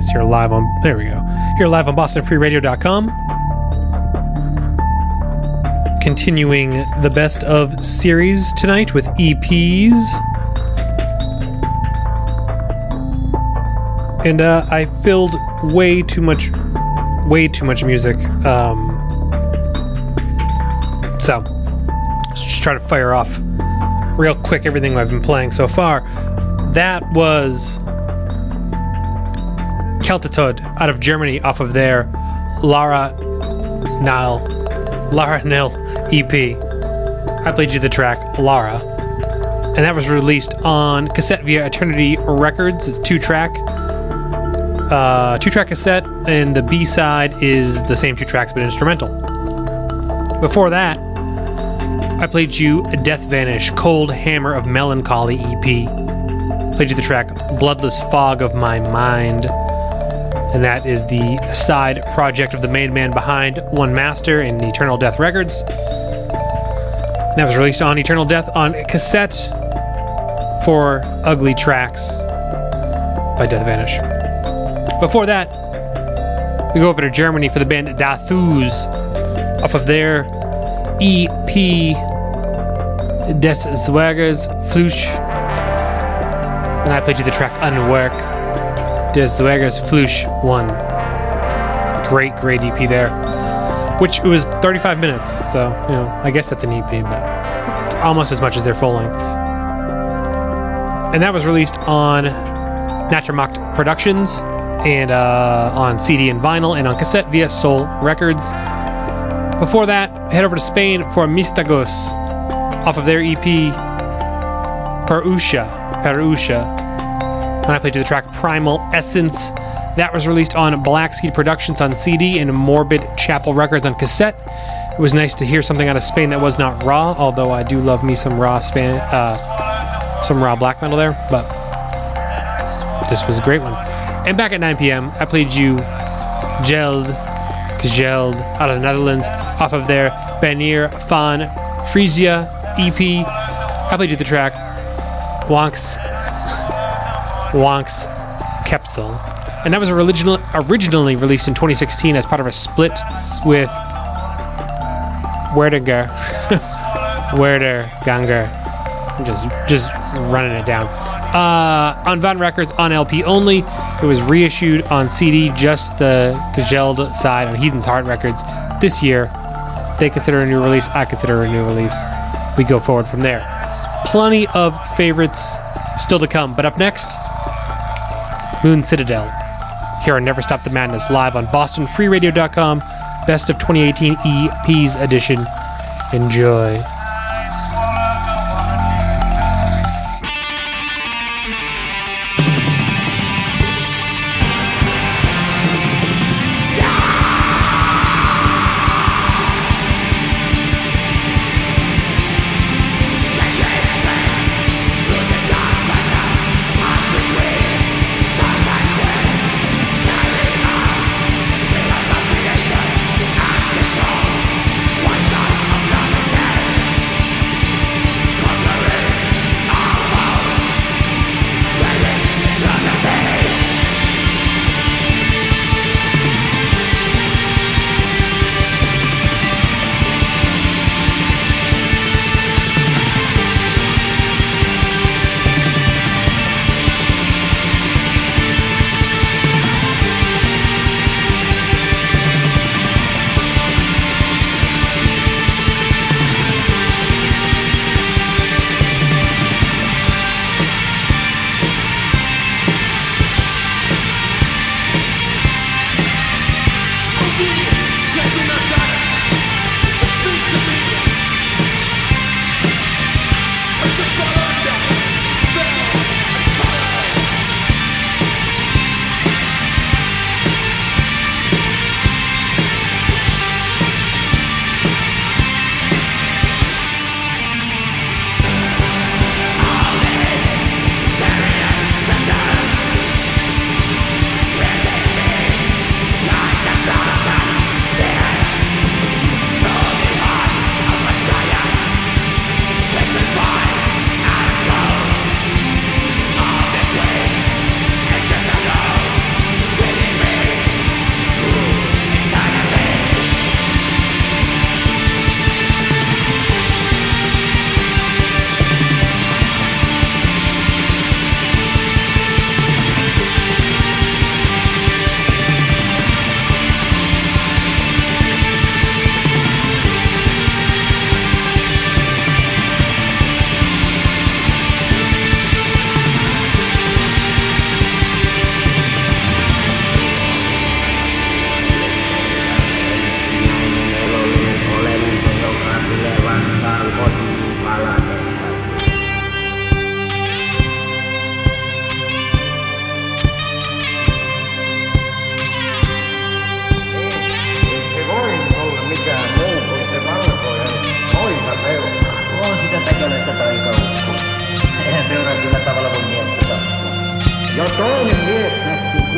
Madness here live on, there we go, here live on BostonFreeRadio.com. Continuing the best of series tonight with EPs. And uh, I filled way too much, way too much music. Um, so, let's just try to fire off real quick everything I've been playing so far. That was Keltetod out of Germany off of their Lara Nile Lara Nil EP. I played you the track Lara. And that was released on cassette via Eternity Records. It's two track. Uh, two track cassette, and the B side is the same two tracks but instrumental. Before that, I played you Death Vanish, Cold Hammer of Melancholy EP. Played you the track Bloodless Fog of My Mind. And that is the side project of the main man behind One Master and Eternal Death Records. And that was released on Eternal Death on cassette for Ugly Tracks by Death Vanish. Before that, we go over to Germany for the band Dathus off of their EP Des Zwergen Fluch. And I played you the track Unwork. Des Zwagers Flush 1. Great, great EP there. Which it was 35 minutes, so, you know, I guess that's an EP, but almost as much as their full lengths. And that was released on Naturmacht Productions and uh, on CD and vinyl and on cassette via Soul Records. Before that, head over to Spain for Mystagos off of their EP Perusha. Perusha. And I played you the track Primal Essence. That was released on Black Seed Productions on CD and Morbid Chapel Records on cassette. It was nice to hear something out of Spain that was not raw, although I do love me some raw Span, uh, some raw black metal there. But this was a great one. And back at 9 p.m., I played you Geld, Geld out of the Netherlands off of their Banir van Frisia EP. I played you the track Wonks Wonks Capsule. And that was original, originally released in 2016 as part of a split with Werdiger. Werder Ganger. I'm just just running it down. Uh, on Van Records on LP only. It was reissued on CD, just the Gajeld side on Heathen's Heart Records this year. They consider a new release. I consider a new release. We go forward from there. Plenty of favorites still to come. But up next, Moon Citadel. Here on Never Stop the Madness, live on BostonFreeRadio.com. Best of 2018 EPs edition. Enjoy.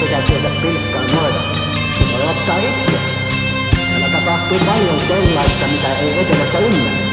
Pitää sieltä pilkkaan noita. Se voi ottaa itse. Täällä tapahtuu paljon sellaista, mitä ei etelässä ymmärrä.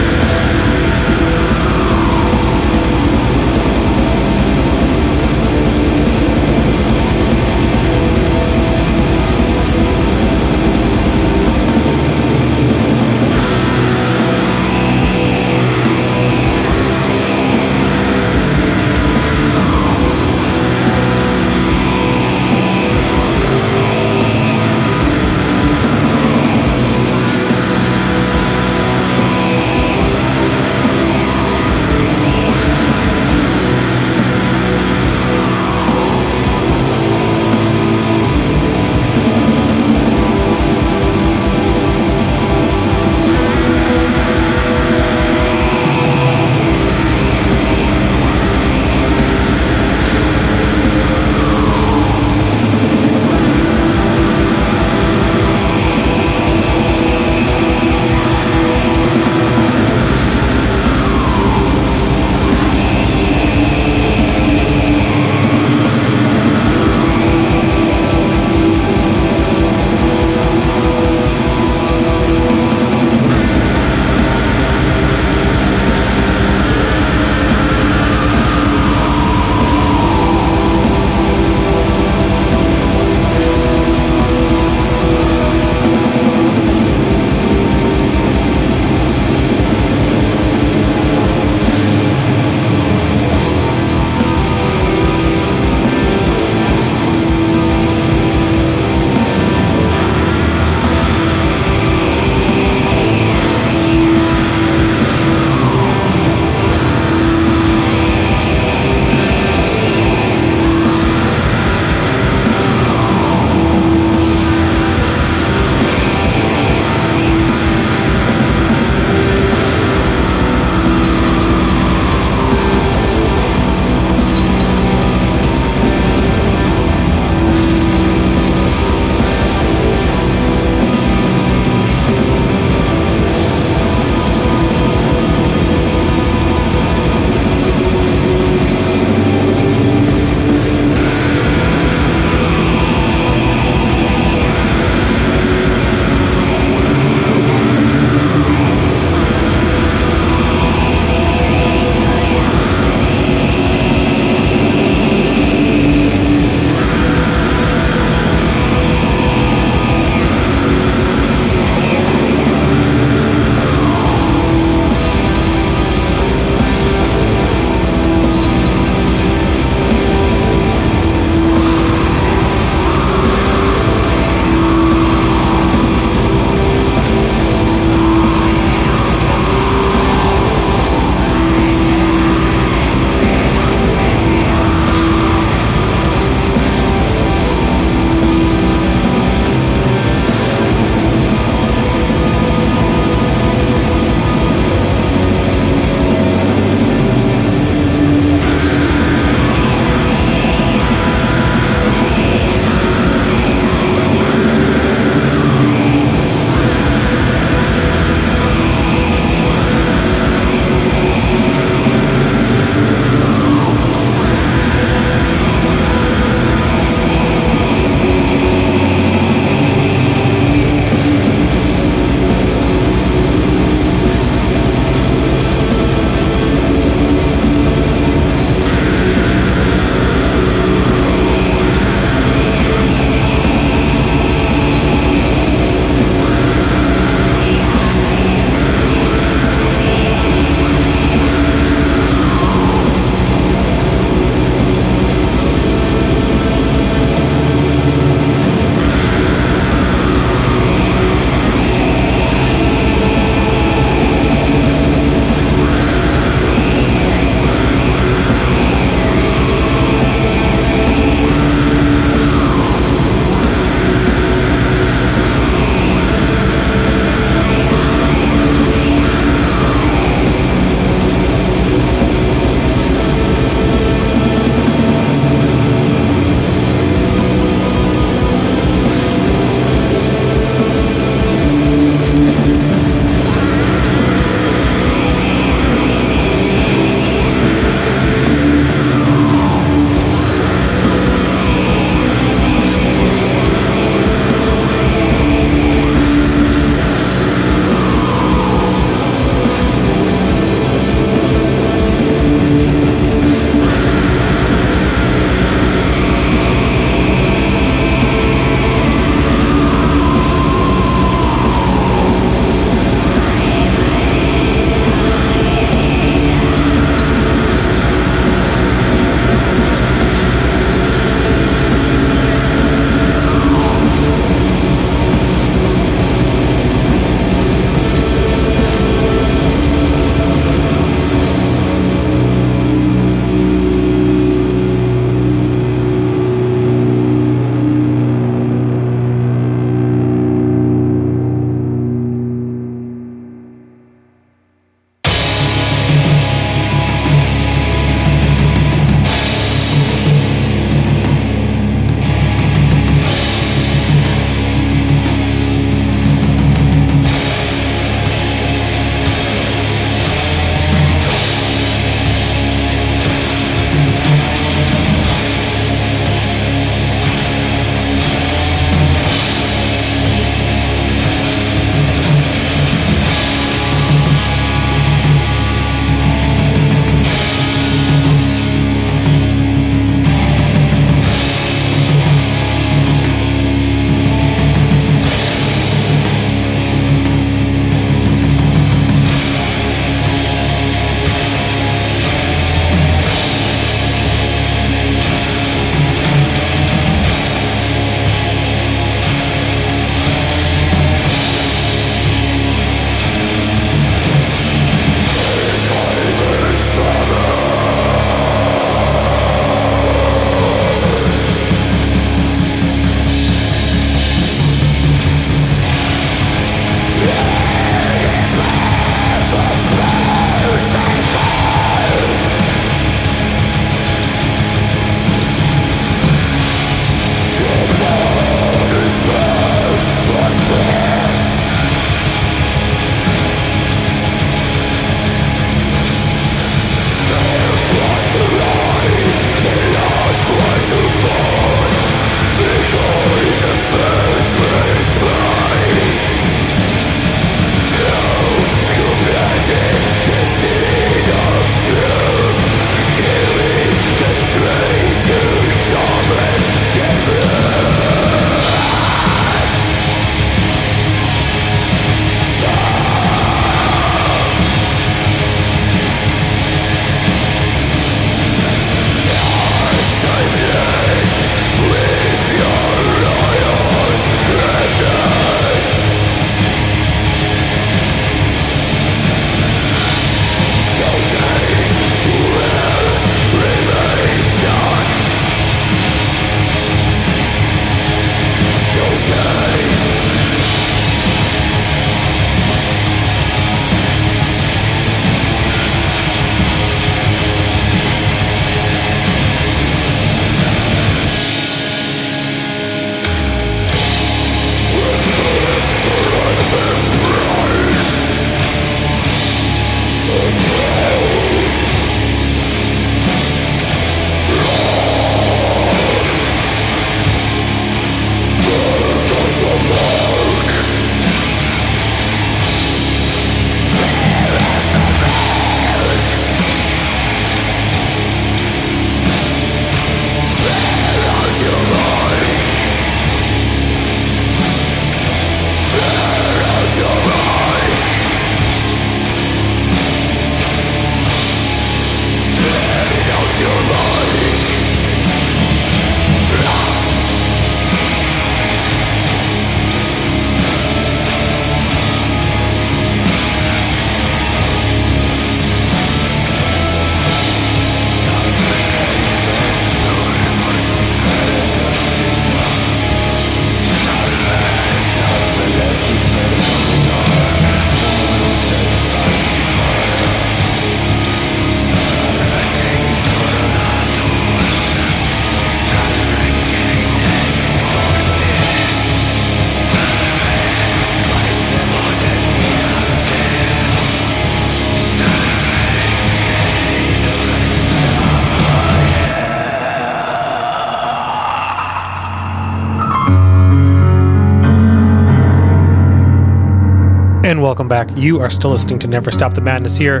Welcome back. You are still listening to Never Stop the Madness here,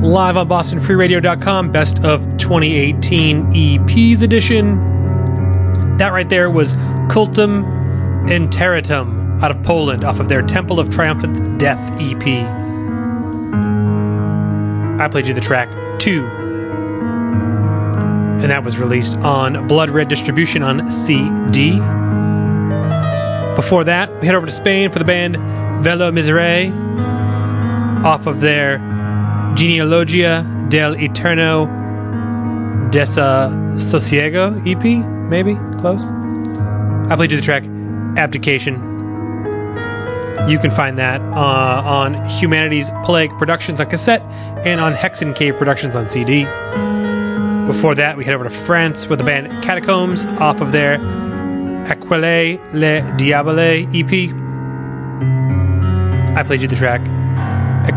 live on BostonFreeRadio.com. Best of 2018 EPs edition. That right there was Cultum Enteritum out of Poland, off of their Temple of Triumphant Death EP. I played you the track two, and that was released on Blood Red Distribution on CD. Before that, we head over to Spain for the band Velo Miserere off of their Genealogia del Eterno Desasosiego EP, maybe? Close? I played you the track Abdication. You can find that uh, on Humanity's Plague Productions on cassette and on Hexen Cave Productions on CD. Before that, we head over to France with the band Catacombs off of their Aquile Le Diabole EP. I played you the track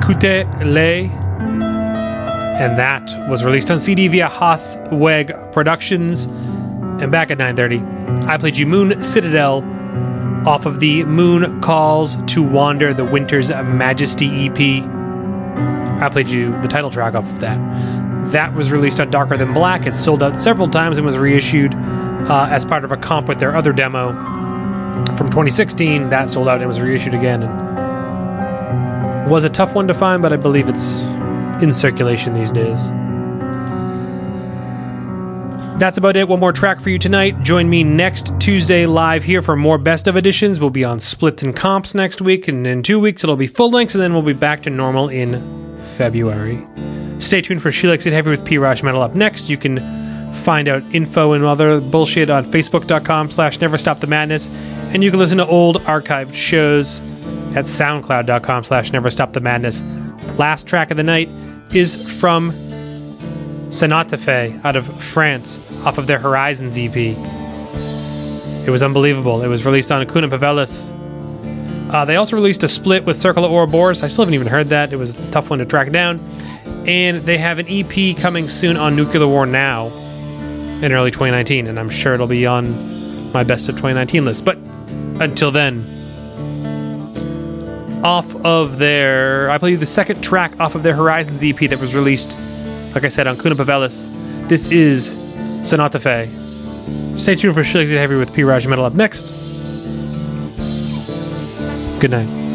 Écoute Le, and that was released on CD via Haas Weg Productions. And back at 9:30, I played you Moon Citadel off of the Moon Calls to Wander the Winter's Majesty EP. I played you the title track off of that. That was released on Darker Than Black. It sold out several times and was reissued uh, as part of a comp with their other demo from 2016. That sold out and was reissued again. And was a tough one to find, but I believe it's in circulation these days. That's about it. One more track for you tonight. Join me next Tuesday live here for more best of editions. We'll be on splits and comps next week, and in two weeks it'll be full lengths, and then we'll be back to normal in February. Stay tuned for She Likes It Heavy with P. Raj Metal up next. You can find out info and other bullshit on facebook.com slash never stop the madness, and you can listen to old archived shows at soundcloud.com slash never stop the madness. Last track of the night is from Sonatafe out of France off of their Horizons EP. It was unbelievable. It was released on Acuna Pavelis. Uh, they also released a split with Circle of Ouroboros. I still haven't even heard that. It was a tough one to track down. And they have an EP coming soon on Nuclear War Now in early 2019, and I'm sure it'll be on my best of 2019 list. But until then, off of their, I believe the second track off of their Horizons EP that was released, like I said, on Kuna Pavelis. This is Sonata Fe. Stay tuned for She Likes Heavy with P. Raj Metal up next. Good night.